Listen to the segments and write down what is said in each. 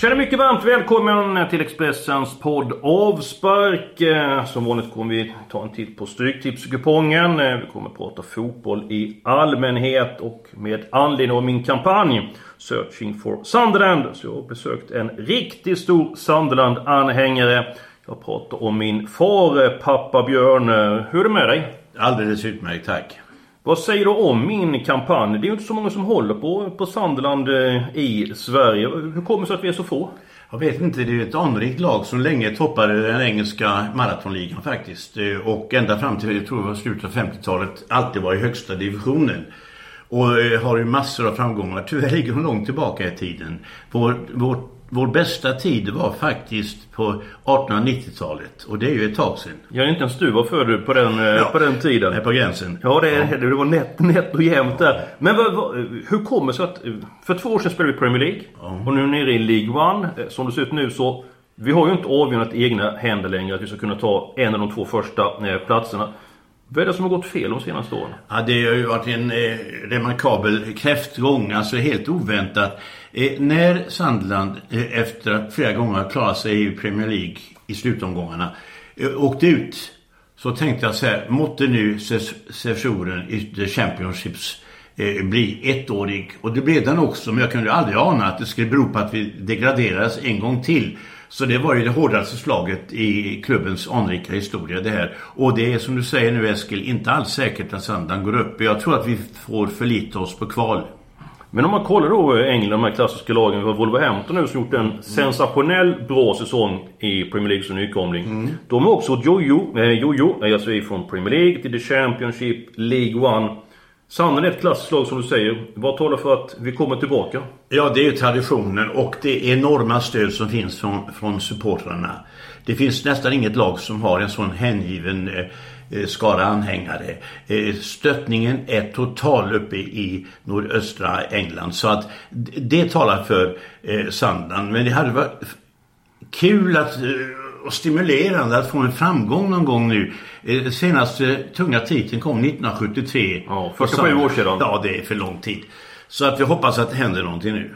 Känner mycket varmt välkommen till Expressens podd Avspark. Eh, som vanligt kommer vi ta en titt på Stryktipskupongen. Eh, vi kommer prata fotboll i allmänhet och med anledning av min kampanj Searching for Sunderland så jag har besökt en riktigt stor Sunderland-anhängare. Jag pratar om min far, eh, pappa Björn. Hur är det med dig? Alldeles utmärkt, tack. Vad säger du om min kampanj? Det är ju inte så många som håller på, på Sandland eh, i Sverige. Hur kommer det sig att vi är så få? Jag vet inte, det är ett anrikt lag som länge toppade den engelska maratonligan faktiskt. Eh, och ända fram till, jag tror det var slutet av 50-talet, alltid var i högsta divisionen. Och eh, har ju massor av framgångar. Tyvärr ligger de långt tillbaka i tiden. Vår, vårt vår bästa tid var faktiskt på 1890-talet. Och det är ju ett tag sedan. Jag är inte ens du var född på den, eh, på den tiden. Är på gränsen. Ja, det, är- det var nätt, nätt och jämnt där. Men vad, vad, hur kommer det sig att... För två år sedan spelade vi Premier League. Och nu är nere i League One. Eh, Som det ser ut nu så... Vi har ju inte avgörandet i egna händer längre att vi ska kunna ta en av de två första eh, platserna. Vad är det som har gått fel de senaste åren? Ja, det har ju varit en eh, remarkabel kräftgång, alltså helt oväntat. Eh, när Sandland eh, efter att flera gånger ha klarat sig i Premier League i slutomgångarna eh, åkte ut så tänkte jag så här, måtte nu sessionen i The Championships eh, bli ettårig. Och det blev den också, men jag kunde ju aldrig ana att det skulle bero på att vi degraderades en gång till. Så det var ju det hårdaste slaget i klubbens anrika historia det här. Och det är som du säger nu Eskil, inte alls säkert att Sandland går upp. Jag tror att vi får förlita oss på kval. Men om man kollar då eh, England, de här klassiska lagen. Vi har Wolverhampton nu som gjort en sensationell bra säsong i Premier League som nykomling. De har också jojo, eh, jojo, alltså ifrån Premier League till The Championship, League One. Sanden är ett klassiskt lag som du säger. Vad talar för att vi kommer tillbaka? Ja, det är ju traditionen och det enorma stöd som finns från, från supportrarna. Det finns nästan inget lag som har en sån hängiven eh, eh skara anhängare. Eh, stöttningen är total uppe i, nordöstra England. Så att det talar för eh, Sandland. Men det hade varit kul att, eh, och stimulerande att få en framgång någon gång nu. Eh, Senaste tunga titeln kom 1973. Ja, 47 år sedan. Ja, det är för lång tid. Så att vi hoppas att det händer någonting nu.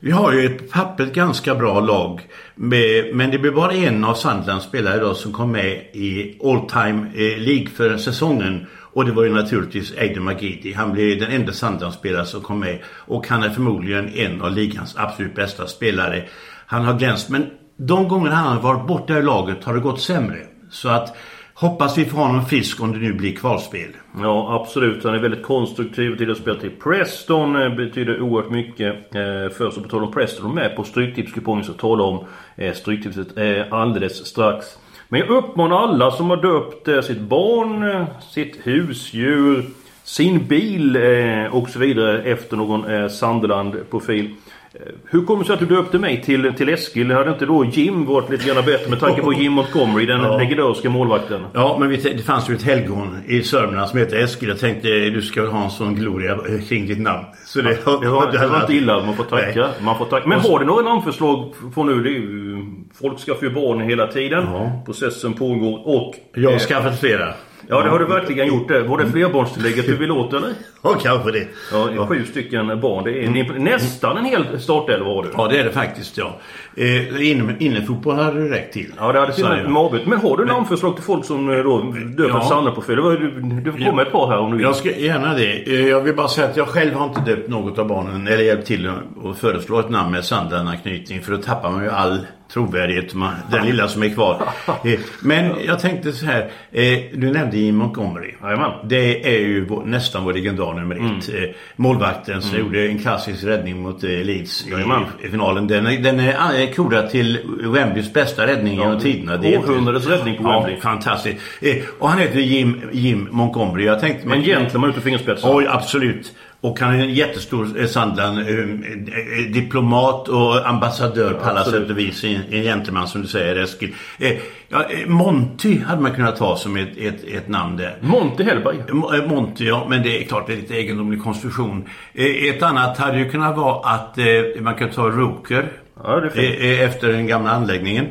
Vi har ju ett pappret ganska bra lag. Med, men det blir bara en av Sandlands spelare idag som kom med i All Time eh, League för säsongen. Och det var ju naturligtvis Aidan Magidi. Han blev den enda Sandlandsspelare som kom med. Och han är förmodligen en av ligans absolut bästa spelare. Han har glänst. Men de gånger han har varit borta i laget har det gått sämre. Så att hoppas vi får honom frisk om det nu blir kvalspel. Ja, absolut. Han är väldigt konstruktiv till att spela till Preston. Eh, betyder oerhört mycket. Eh, för Först på tal om Preston, de är med på Stryktipskupongen så talar om eh, Stryktipset alldeles strax. Men jag uppmanar alla som har döpt sitt barn, sitt husdjur, sin bil och så vidare efter någon Sunderland-profil. Eh, Hur kommer det sig att du döpte mig till, till Eskil? Hade inte då Jim varit lite grann bättre med tanke på Jim Montgomery, den Ja. legendariska målvakten? Ja, men det fanns ju ett helgon i Sörmland som heter Eskil. Jag tänkte du ska ha en sån gloria kring ditt namn. Så det, Det var, det var inte illa, man får tacka. Nej. Man får tacka. Men har du några namnförslag från nu? Det ju, folk skaffar ju barn hela tiden. Ja. Processen pågår och... Jag har eh, skaffat flera. Ja, det har du verkligen gjort det. Var det flerbarnstillägget du vill åt eller? Ja, kanske det. Ja, sju stycken barn. Det är nästan en hel startelva har du. Ja, det är det faktiskt ja. Eh, inne, innefotboll hade det räckt till. Ja, det hade jag. Mabit. Men har du namnförslag till folk som eh, då döper Ja. Sanna-profil? Det var ju- Du får med ett par här om du vill. Jag ska gärna det. Eh, Jag vill bara säga att jag själv har inte döpt något av barnen eller hjälpt till att föreslå ett namn med Sandland-anknytning för då tappar man ju all trovärdighet, man- den lilla som är kvar. Eh, Men jag tänkte så här, eh, du nämnde Jim Montgomery. Jajamän. Det är ju nästan vår legendar nummer ett. Mm. Eh, Målvakten som gjorde en klassisk räddning mot Leeds Jajamän. i finalen. Den är, den är korad till Wembleys bästa räddning genom tiderna. Det är- Århundradets räddning på Ja, Wembley. fantastiskt. Eh, och han heter Jim, Jim Montgomery. Jag tänkte... En gentleman ute fingerspetsarna. Oj, absolut. Och han är en jättestor eh, Sandland, eh, eh, diplomat och ambassadör på alla sätt och vis. En, en gentleman som du säger Eskil. Eh, ja, eh, Monty hade man kunnat ta som ett, ett, ett namn där. Monty Hellberg. Mo- eh, Monty, ja, men det är klart det är lite egendomlig konstruktion. Eh, Ett annat hade ju kunnat vara att eh, man kan ta Roker Ja, eh, eh, efter den gamla anläggningen.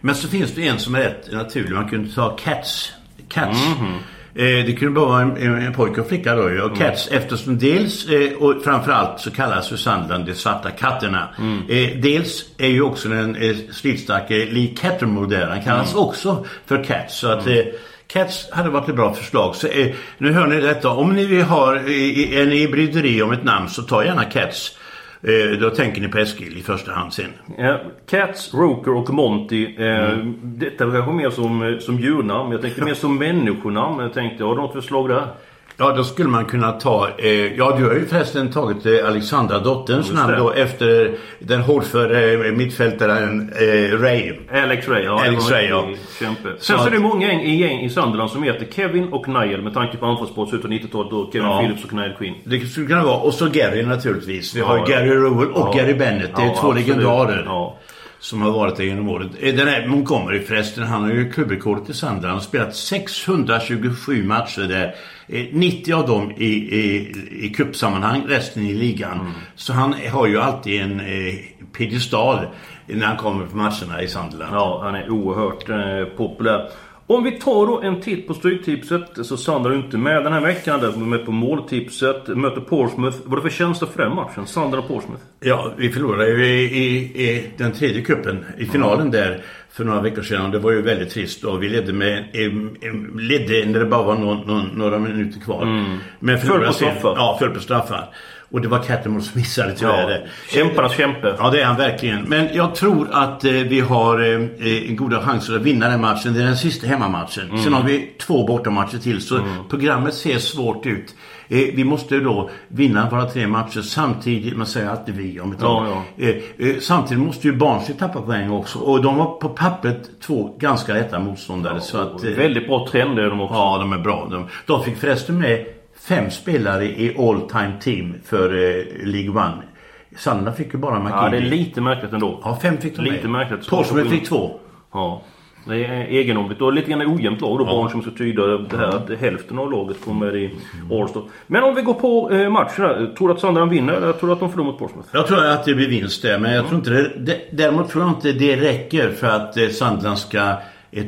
Men så finns det en som är rätt naturlig. Man kunde ta Cats. Cats. Mhm. Eh, det kunde bara vara en, en, pojke och flicka då ju. Och Cats eftersom dels eh, och framförallt så kallas ju Sandland de svarta katterna. Eh, dels är ju också den eh, slitstarke Lee Cattermore där. Han kallas också för Cats. Så att eh, Cats hade varit ett bra förslag. Så, eh, nu hör ni detta. Om ni har eh, en i bryderi om ett namn så ta gärna Cats. Eh, då tänker ni på Eskil i första hand sen. Ja, Cats, Roker och Monty. Eh, Detta var kanske mer som, eh, som djurnamn. Jag tänkte mer som människonamn. Jag tänkte, har du något förslag där? Ja, då skulle man kunna ta... Eh, ja, du har ju förresten tagit eh, Alexandra dotterns namn då efter den hårdföre eh, mittfältaren eh, Ray. Alex Ray, ja. Alex Ray, ja. Kämpe. Så Sen så är det att- många gäng i, gäng i Sunderland som heter Kevin och Niall med tanke på anfallssport slutet av 90-talet då Kevin Ja. Phillips och Niall Queen. Det skulle kunna vara. Och så Gary naturligtvis. Vi har Ja. Gary Rowell och Ja. Gary Bennett. Det är två absolut. legendarer. Som har varit där genom året. Eh, Den här Montgomery förresten, han har ju klubbrekordet i Sunderland. Han har spelat 627 matcher där. Eh, 90 av dem i, i, i cupsammanhang, resten i ligan. Mm. Så han har ju alltid en eh, piedestal när han kommer på matcherna i Sunderland. Ja, han är oerhört eh, populär. Om vi tar då en titt på Stryktipset så Sandra är inte med den här veckan. Där är med på måltipset. Möter Portsmouth. Vad är det för känsla för den matchen? Sandra och Portsmouth? Ja, vi förlorade ju i, i, i den tredje kuppen i finalen där för några veckor sedan. Det var ju väldigt trist och vi ledde med ledde när det bara var någon, någon, några minuter kvar. Men Föll på straffar. Ja, föll på straffar. Och det var Cattermore som missade tyvärr. Kämparnas kämpe. Ja, det är han verkligen. Men jag tror att eh, vi har eh, eh, goda chanser att vinna den matchen. Det är den sista hemmamatchen. Sen har vi två bortamatcher till. Så programmet ser svårt ut. Eh, vi måste då vinna våra tre matcher samtidigt. Man säger alltid vi om ett Ja, tag. Eh, eh, samtidigt måste ju Barnsley tappa poäng också. Och de var på pappret två ganska lätta motståndare. så att, eh, Väldigt bra trend är de också. Ja, de är bra. De, de fick förresten med fem spelare i all time team för eh, League One. Sunderland fick ju bara Ja, McKinney. det är lite märkligt ändå. Ja, fem fick de Lite med. märkligt. Portsmouth fick två. Ja. Det är egendomligt och lite grann ojämnt lag då. Barn som ska tyda det här att hälften av laget kommer med i Allstar. Men om vi går på eh, matcherna. Tror du att Sunderland vinner eller tror du att de förlorar mot Portsmouth? Jag tror att det blir vinst där, men jag tror inte det, däremot tror jag inte det räcker för att eh, Sunderland ska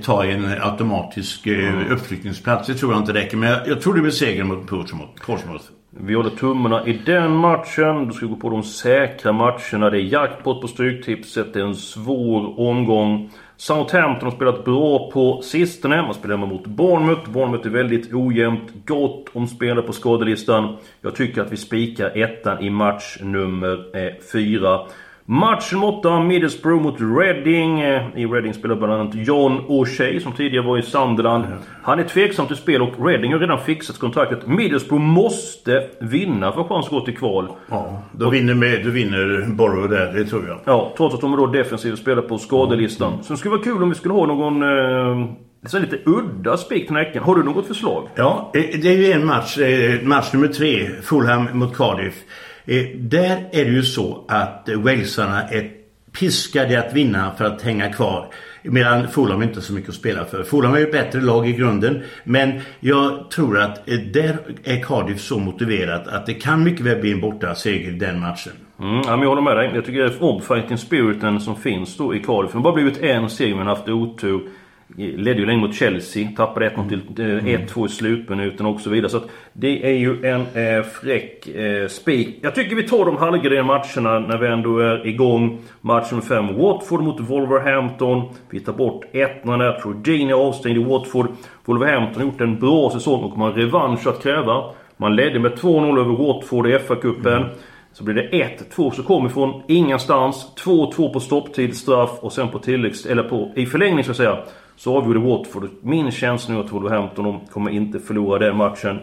ta en automatisk eh, uppflyttningsplats. Det tror jag inte räcker, men jag, jag tror det blir seger mot Portsmouth. Vi håller tummarna i den matchen. Då ska vi gå på de säkra matcherna. Det är jackpot på Stryktipset. Det är en svår omgång. Southampton har spelat bra på sistone. Man spelar mot Bournemouth. Bournemouth är väldigt ojämnt. Gott om spelare på skadelistan. Jag tycker att vi spikar ettan i match nummer 4. Matchen 8, Middlesbrough mot Reading. Eh, I Reading spelar bland annat John O'Shea som tidigare var i Sunderland. Han är tveksam till spel och Reading har redan fixat kontraktet. Middlesbrough måste vinna för att ha chans att gå till kval. Ja, då vinner, med, då vinner Borough där, det tror jag. Ja, trots att de är då defensiva spelare på skadelistan. Så det skulle vara kul om vi skulle ha någon... Eh, så lite udda spik till näcken. Har du något förslag? Ja, eh, det är ju en match, eh, match nummer tre, Fulham mot Cardiff. Eh, där är det ju så att eh, walesarna är piskade att vinna för att hänga kvar. Medan Fulham inte så mycket att spela för. Fulham är ju ett bättre lag i grunden. Men jag tror att eh, där är Cardiff så motiverat att det kan mycket väl bli en borta seger i den matchen. Mm, ja, men jag håller med dig. Jag tycker det är om fighting spiriten som finns då i Cardiff. Det har bara blivit en seger men haft otur. Ledde ju länge mot Chelsea. Tappade 1-0 till eh, 1-2 i slutminuten och så vidare. Så att det är ju en eh, fräck eh, spik. Jag tycker vi tar de halvgrenade matcherna när vi ändå är igång. Match nummer 5. Watford mot Wolverhampton. Vi tar bort 1-0 där. Trudini är avstängd i Watford. Wolverhampton har gjort en bra säsong och kommer ha revansch att kräva. Man ledde med 2-0 över Watford i FA-cupen. Så blir det 1-2 så kommer från ingenstans. 2-2 på stopptid, straff och sen på tilläggs... Eller på, i förlängning så att säga. Så avgjorde Watford. Min känsla nu att Wolverhampton de kommer inte förlora den matchen.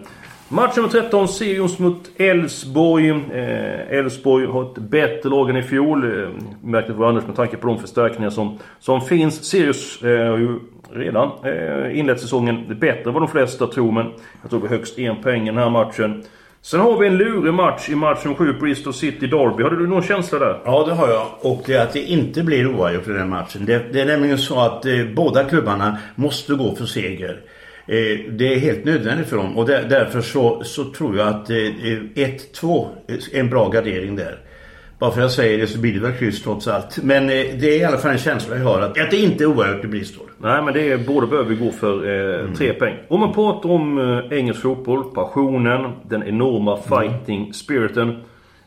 Match nummer 13, Sirius mot Elfsborg. Eh, Elfsborg har ett bättre lag än i fjol. Eh, märkte det Anders annars med tanke på de förstärkningar som, som finns. Sirius eh, har ju redan eh, inlett säsongen bättre än vad de flesta tror. Men jag tror det högst en poäng i den här matchen. Sen har vi en lurig match i match nummer 7, Bristol City Derby. Har du någon känsla där? Ja, det har jag. Och det är att det inte blir oavgjort i den matchen. Det, det är nämligen så att eh, båda klubbarna måste gå för seger. Eh, det är helt nödvändigt för dem och där, därför så, så tror jag att eh, eh 1-2 är eh, en bra gardering där. Bara för att jag säger det så blir det väl kryss trots allt. Men eh, det är i alla fall en känsla jag har att, att det inte är oavgjort i Bristol. Nej men det är båda behöver vi gå för eh, Mm. tre poäng. Om man pratar om eh, engelsk fotboll, passionen, den enorma fighting spiriten.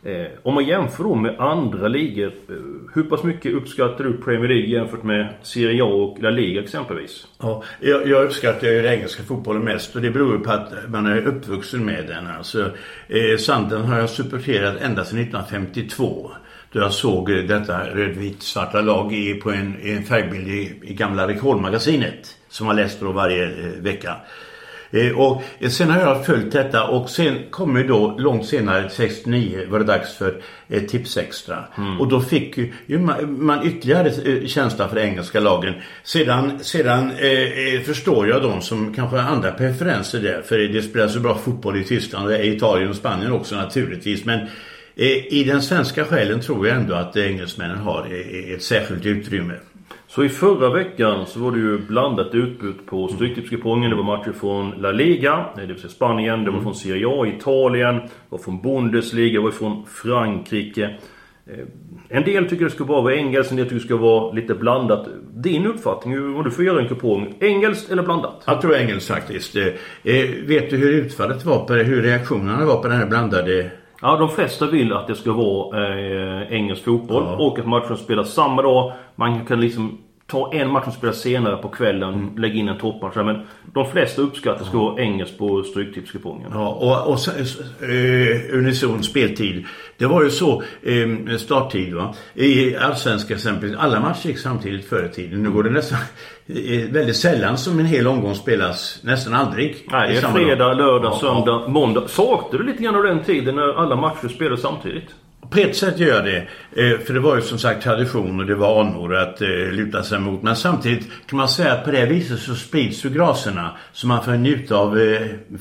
Eh, om man jämför då med andra ligor. Eh, hur pass mycket uppskattar du Premier League jämfört med Serie A och La Liga exempelvis? Ja, jag, jag uppskattar ju den engelska fotbollen mest och det beror på att man är uppvuxen med den. Alltså, eh, Sanden har jag supporterat ända sedan 1952. Då jag såg eh, detta rödvit-svarta lag i, på en, en färgbild i, i gamla Rekordmagasinet. Som man läste då varje eh, vecka. Eh, och sen har jag följt detta och sen kommer då långt senare, 69, var det dags för eh, Tips Extra. Och då fick ju, man, man ytterligare eh, känsla för engelska lagen. Sedan, sedan eh, eh, förstår jag de som kanske har andra preferenser där. För det spelas så bra fotboll i Tyskland och i Italien och Spanien också naturligtvis. Men eh, i den svenska själen tror jag ändå att engelsmännen har ett särskilt utrymme. Så i förra veckan så var det ju blandat utbud på Stryktipskupongen. Det var matcher från La Liga, det vill säga Spanien. Det var från Serie A, Italien. Det var från Bundesliga, det var från Frankrike. Eh, En del tycker det ska bara vara engelskt, en del tycker det ska vara lite blandat. Din uppfattning, om du får göra en kupong. Engelskt eller blandat? Jag tror engelskt faktiskt. Eh, eh, vet du hur utfallet var på hur reaktionerna var på den här blandade Ja, de flesta vill att det ska vara eh, engelsk fotboll Ja. och att matchen spelas samma dag. Man kan liksom ta en match som spelas senare på kvällen, Mm. lägga in en toppmatch. Men de flesta uppskattar att det ska vara engelskt på Stryktipskupongen. Ja, och, och eh, unison speltid. Det var ju så, eh, starttid va. I Allsvenskan exempelvis, alla matcher gick samtidigt förr i tiden. Nu går det nästan eh, väldigt sällan som en hel omgång spelas. Nästan aldrig. Nej, det är fredag, dag. lördag, Ja, söndag, måndag. Saknar du lite grann av den tiden när alla matcher spelades samtidigt? På ett sätt gör jag det. Eh, för det var ju som sagt tradition och det var anor att eh, luta sig mot. Men samtidigt kan man säga att på det viset så sprids ju graserna. Så man får njuta av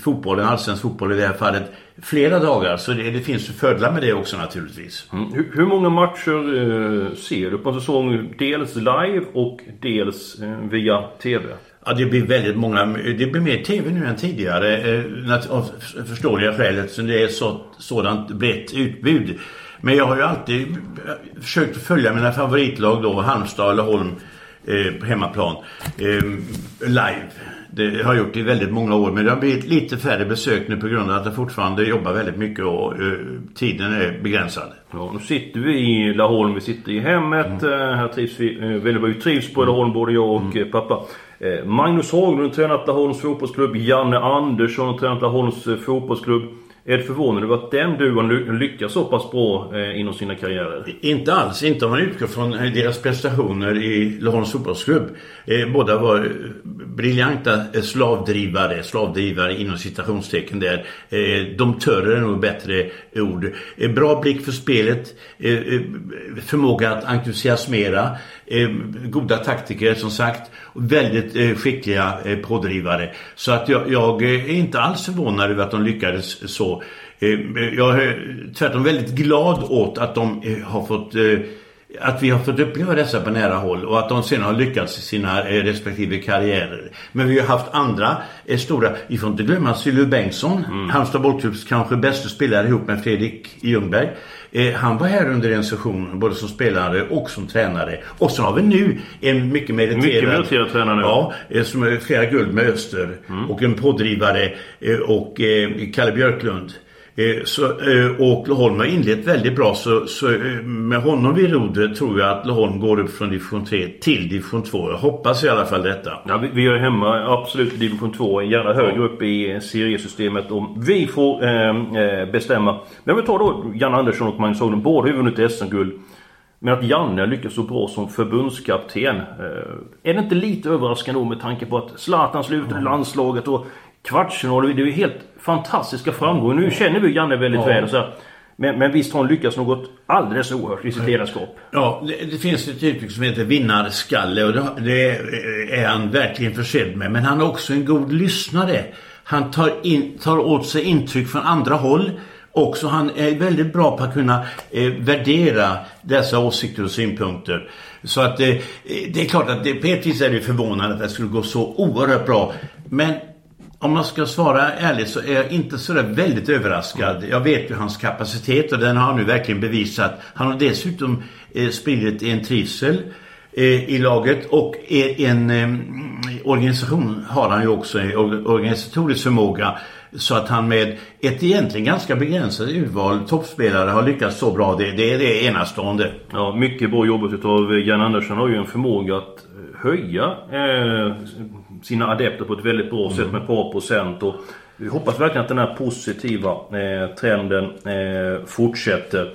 fotbollen, allsvensk fotboll i det här fallet, flera dagar. Så det, det finns fördelar med det också naturligtvis. Mm. Hur, hur många matcher eh, ser du på en säsong? Dels live och dels eh, via TV? Ja, det blir väldigt många. Det blir mer tv nu än tidigare. eh, Av förståeliga skäl eftersom det är så, sådant brett utbud. Men jag har ju alltid eh, försökt följa mina favoritlag då. Halmstad eller Holm eh, på hemmaplan. Eh, live. Det har jag gjort i väldigt många år. Men det har blivit lite färre besök nu på grund av att jag fortfarande jobbar väldigt mycket och eh, tiden är begränsad. Ja, nu sitter vi i Laholm, vi sitter i hemmet. Mm. Eh, här trivs vi, eh, väldigt bra. Vi trivs på Laholm, både jag och Mm. pappa. Magnus Haglund har tränat Laholms fotbollsklubb. Janne Andersson har tränat Laholms fotbollsklubb. Är du förvånad över att den duon lyckas så pass bra eh, inom sina karriärer? Inte alls, inte om man utgår från eh, deras prestationer i Laholms fotbollsklubb. Eh, båda var eh, briljanta eh, slavdrivare, slavdrivare inom citationstecken där. Eh, de törre är nog bättre ord. Eh, bra blick för spelet, eh, förmåga att entusiasmera, eh, goda taktiker som sagt. Och väldigt eh, skickliga eh, pådrivare. Så att jag, jag är inte alls förvånad över att de lyckades så. Eh, Jag är tvärtom väldigt glad åt att de eh, har fått eh, att vi har fått uppleva dessa på nära håll och att de sen har lyckats i sina respektive karriärer. Men vi har haft andra stora, vi får inte glömma Sylvie Bengtsson, Halmstad bollklubbs kanske bästa spelare ihop med Fredrik Ljungberg. Eh, han var här under en session både som spelare och som tränare. Och så har vi nu en mycket meriterad, Mycket meriterad tränare. Ja, eh, som är flera guld med Öster och en pådrivare eh, och eh, Kalle Björklund. Eh, så, eh, och Laholm har inlett väldigt bra så, så eh, med honom vid rodret tror jag att Laholm går upp från division 3 till division 2. Jag hoppas i alla fall detta. Ja, vi, vi är hemma absolut i division 2. Gärna högre upp i seriesystemet om vi får eh, eh, bestämma. Men vi tar då Janne Andersson och Magnus Haglund. Båda har vunnit SM-guld. Men att Janne lyckas så bra som förbundskapten. Är det inte lite överraskande då med tanke på att Zlatan slutade i landslaget och kvartsfinal. Det är ju helt fantastiska framgångar. Nu känner vi Janne väldigt ja. väl. Så men, men visst har han lyckats något alldeles oerhört i sitt ledarskap. Ja, det, det, finns ett uttryck som heter vinnarskalle och det, det, är han verkligen försedd med. Men han är också en god lyssnare. Han tar, in, tar åt sig intryck från andra håll. Också han är väldigt bra på att kunna eh, värdera dessa åsikter och synpunkter. Så att eh, det är klart att det, på ett vis är det förvånande att det skulle gå så oerhört bra. Men om man ska svara ärligt så är jag inte så väldigt överraskad. Jag vet ju hans kapacitet och den har han nu verkligen bevisat. Han har dessutom eh, spridit en trivsel eh, i laget och en eh, organisation har han ju också, eh, en organisatorisk förmåga. Så att han med ett egentligen ganska begränsat urval toppspelare har lyckats så bra. Det, det är enastående. Ja, mycket bra jobbat av Jan Andersson har ju en förmåga att höja eh, sina adepter på ett väldigt bra sätt med ett par procent. Och vi hoppas verkligen att den här positiva eh, trenden eh, fortsätter.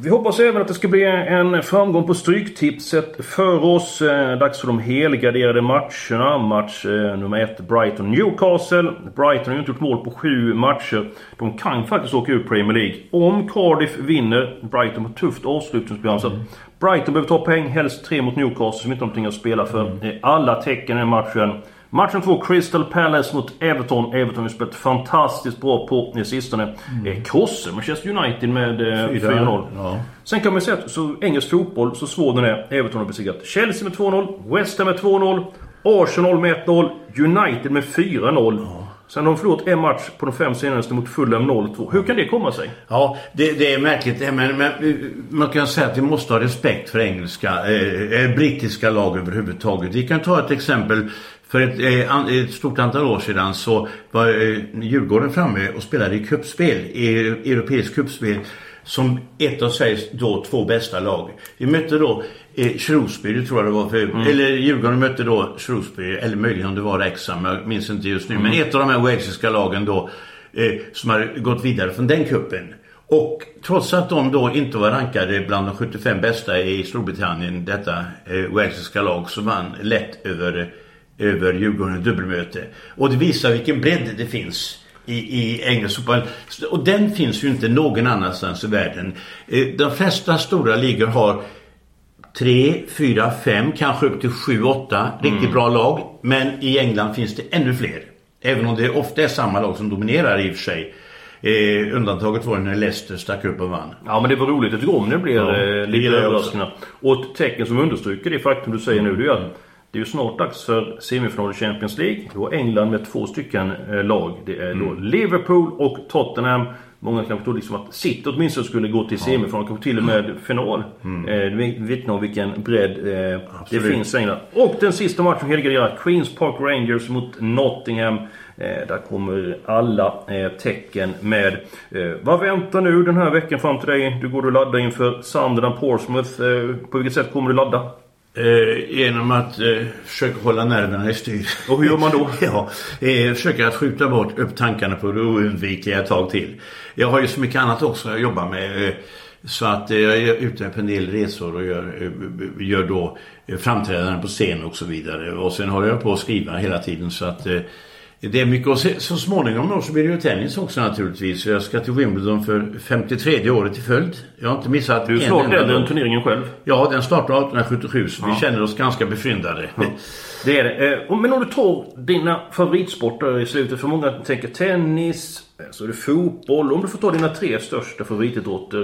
Vi hoppas även att det ska bli en framgång på Stryktipset för oss. Eh, dags för de helgarderade matcherna. Match eh, nummer ett Brighton-Newcastle. Brighton har ju inte gjort mål på sju matcher. De kan faktiskt åka ur Premier League. Om Cardiff vinner, Brighton har tufft avslutningsprogram. Mm. Brighton behöver ta poäng, helst tre mot Newcastle som inte har någonting att spela för. Mm. Alla tecken i matchen. Matchen två, Crystal Palace mot Everton. Everton har spelat fantastiskt bra på sistone. Mm. Krossar Manchester United med 4-0. Ja. Sen kan man säga att så engelsk fotboll, så svår den är. Everton har besegrat Chelsea med 2-0, West Ham med 2-0, Arsenal med 1-0, United med 4-0. Ja. Sen har de förlorat en match på de fem senaste mot Fulham 0-2. Hur kan det komma sig? Ja, det, det är märkligt. Men, men, man kan säga att vi måste ha respekt för engelska, eh, eh brittiska lag överhuvudtaget. Vi kan ta ett exempel. För ett, eh, ett stort antal år sedan så var eh, Djurgården framme och spelade i kuppspel, i europeisk kuppspel som ett av Sveriges då två bästa lag. Vi mötte då eh, Shrewsbury tror jag det var för, mm. eller Djurgården mötte då Shrewsbury eller möjligen om det var Wrexham, jag minns inte just nu. Mm. Men ett av de här walesiska lagen då eh, som har gått vidare från den kuppen. Och trots att de då inte var rankade bland de 75 bästa i Storbritannien, detta eh, walesiska lag, så vann lätt över, över Djurgården dubbelmöte. Och det visar vilken bredd det finns i, i engelsk fotboll. Och den finns ju inte någon annanstans i världen. Eh, de flesta stora ligor har tre, fyra, fem, kanske upp till sju, åtta riktigt mm. bra lag. Men i England finns det ännu fler. Även om det ofta är samma lag som dominerar i och för sig. Eh, undantaget var när Leicester stack upp och vann. Ja men det var roligt att om det blir ja, eh, lite överraskande. Och ett tecken som understryker det faktum du säger nu det är att det är ju snart dags för semifinal i Champions League. Då England med två stycken eh, lag. Det är då mm. Liverpool och Tottenham. Många kanske trodde liksom att City åtminstone skulle gå till semifinal, kanske till och med final. Mm. Eh, det vittnar om vilken bredd eh, det finns i England. Och den sista matchen helgarderad. Queens Park Rangers mot Nottingham. Eh, där kommer alla eh, tecken med. Eh, vad väntar nu den här veckan fram till dig? Du går och laddar inför Sunderland Portsmouth. på vilket sätt kommer du ladda? Eh, genom att eh, försöka hålla nerverna i styr. Och hur gör man då? ja, eh, försöka att skjuta bort upp tankarna på det oundvikliga ett tag till. Jag har ju så mycket annat också att jobba med. Eh, så att eh, jag är ute på en del resor och gör, eh, gör då framträdanden på scen och så vidare. Och sen håller jag på att skriva hela tiden så att det är mycket och så småningom så blir det ju tennis också naturligtvis. Jag ska till Wimbledon för 53 året i följd. Jag har inte missat Du snart äldre än turneringen själv. Ja, den startar 1877 så ja. vi känner oss ganska befryndade. Ja. Det är det. Eh, men om du tar dina favoritsporter i slutet. För många tänker tennis, så är det fotboll. Om du får ta dina tre största favoritidrotter.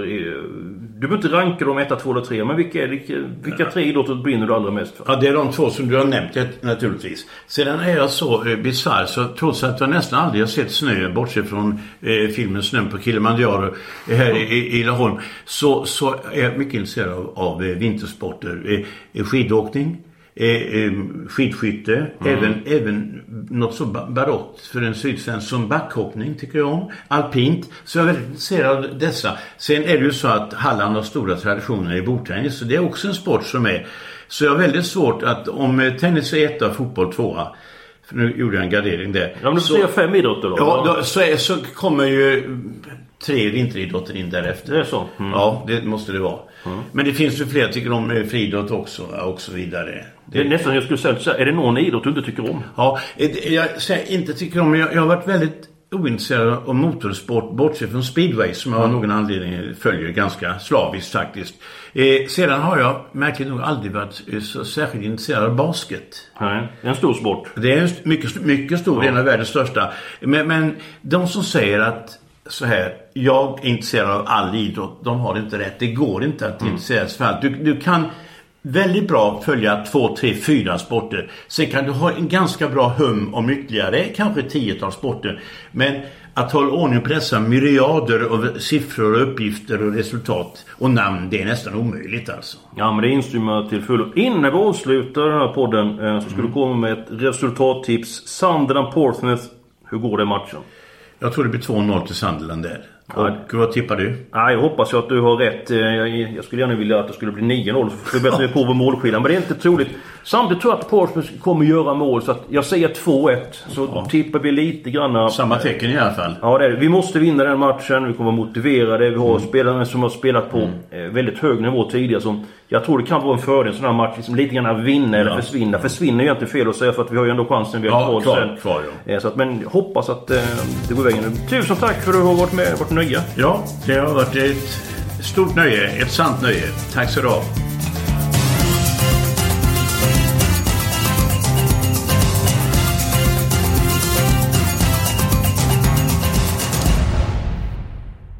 Du behöver inte ranka dem 1, 2 eller 3. Men vilka, vilka, vilka tre idrotter brinner du allra mest för? Ja, det är de två som du har nämnt naturligtvis. Sedan är jag så eh, bisarr så trots att jag nästan aldrig har sett snö, bortsett från eh, filmen Snön på Kilimanjaro eh, här i, i Laholm. Så, så är jag mycket intresserad av, av eh, vintersporter. Eh, skidåkning eh, eh, skidskytte, även, även något så ba- barott för en sydsvensk som backhoppning tycker jag om. Alpint. Så jag är väldigt intresserad av dessa. Sen är det ju så att Halland har stora traditioner i bordtennis så det är också en sport som är. Så jag har väldigt svårt att om eh, tennis är etta och fotboll tvåa. Nu gjorde jag en gardering där. Ja, men du får Så- fem idrotter då. Ja, då, så, är, så kommer ju tre vinteridrotter in därefter. Det är så? Mm. Ja, det måste det vara. Men det finns ju fler jag tycker om eh, friidrott också och så vidare. Det är nästan jag skulle säga, är det någon idrott du inte tycker om? Ja, eh, jag säger inte tycker om, men jag, jag har varit väldigt ointresserad av motorsport, bortsett från speedway som jag av någon anledning följer ganska slaviskt faktiskt. Eh, sedan har jag märkligt nog aldrig varit eh, så särskilt intresserad av basket. Nej, det är en stor sport. Det är en mycket, mycket stor, en av världens största. Men, men de som säger att så här, jag är intresserad av all idrott, de har inte rätt. Det går inte att intressera sig för allt. Du, du kan väldigt bra följa två, tre, fyra sporter. Sen kan du ha en ganska bra hum om ytterligare kanske tiotal sporter. Men att hålla ordning på dessa myriader av siffror och uppgifter och resultat och namn, det är nästan omöjligt alltså. Ja men det instämmer jag till fullo. Innan vi avslutar den här podden eh, så ska du komma med ett resultattips. Sunderland Portsmouth. Hur går det matchen? Jag tror det blir 2-0 till Sunderland där. Ja. Och vad tippar du? Nej, jag hoppas ju att du har rätt. Eh, Jag, jag skulle gärna vilja att det skulle bli 9-0 så förbättrar vi på vår målskillnad. Men det är inte troligt. Samtidigt tror jag att Portsmouth kommer göra mål. Så att jag säger 2-1. Så tippar vi lite granna. Samma tecken i alla fall. Ja, det är det. Vi måste vinna den matchen. Vi kommer vara motiverade. Vi har spelare som har spelat på eh, väldigt hög nivå tidigare. Som jag tror det kan vara en fördel en sån här match. Liksom lite grann vinna eller Ja. försvinna. Försvinner är ju inte fel att säga för att vi har ju ändå chansen. Vi har Ja, kvar kvar- ja. Eh, Så att, men hoppas att eh, det går vägen. Tusen tack för att du har varit med. Varit nöja. Ja, det har varit ett stort nöje. Ett sant nöje. Tack så du ha.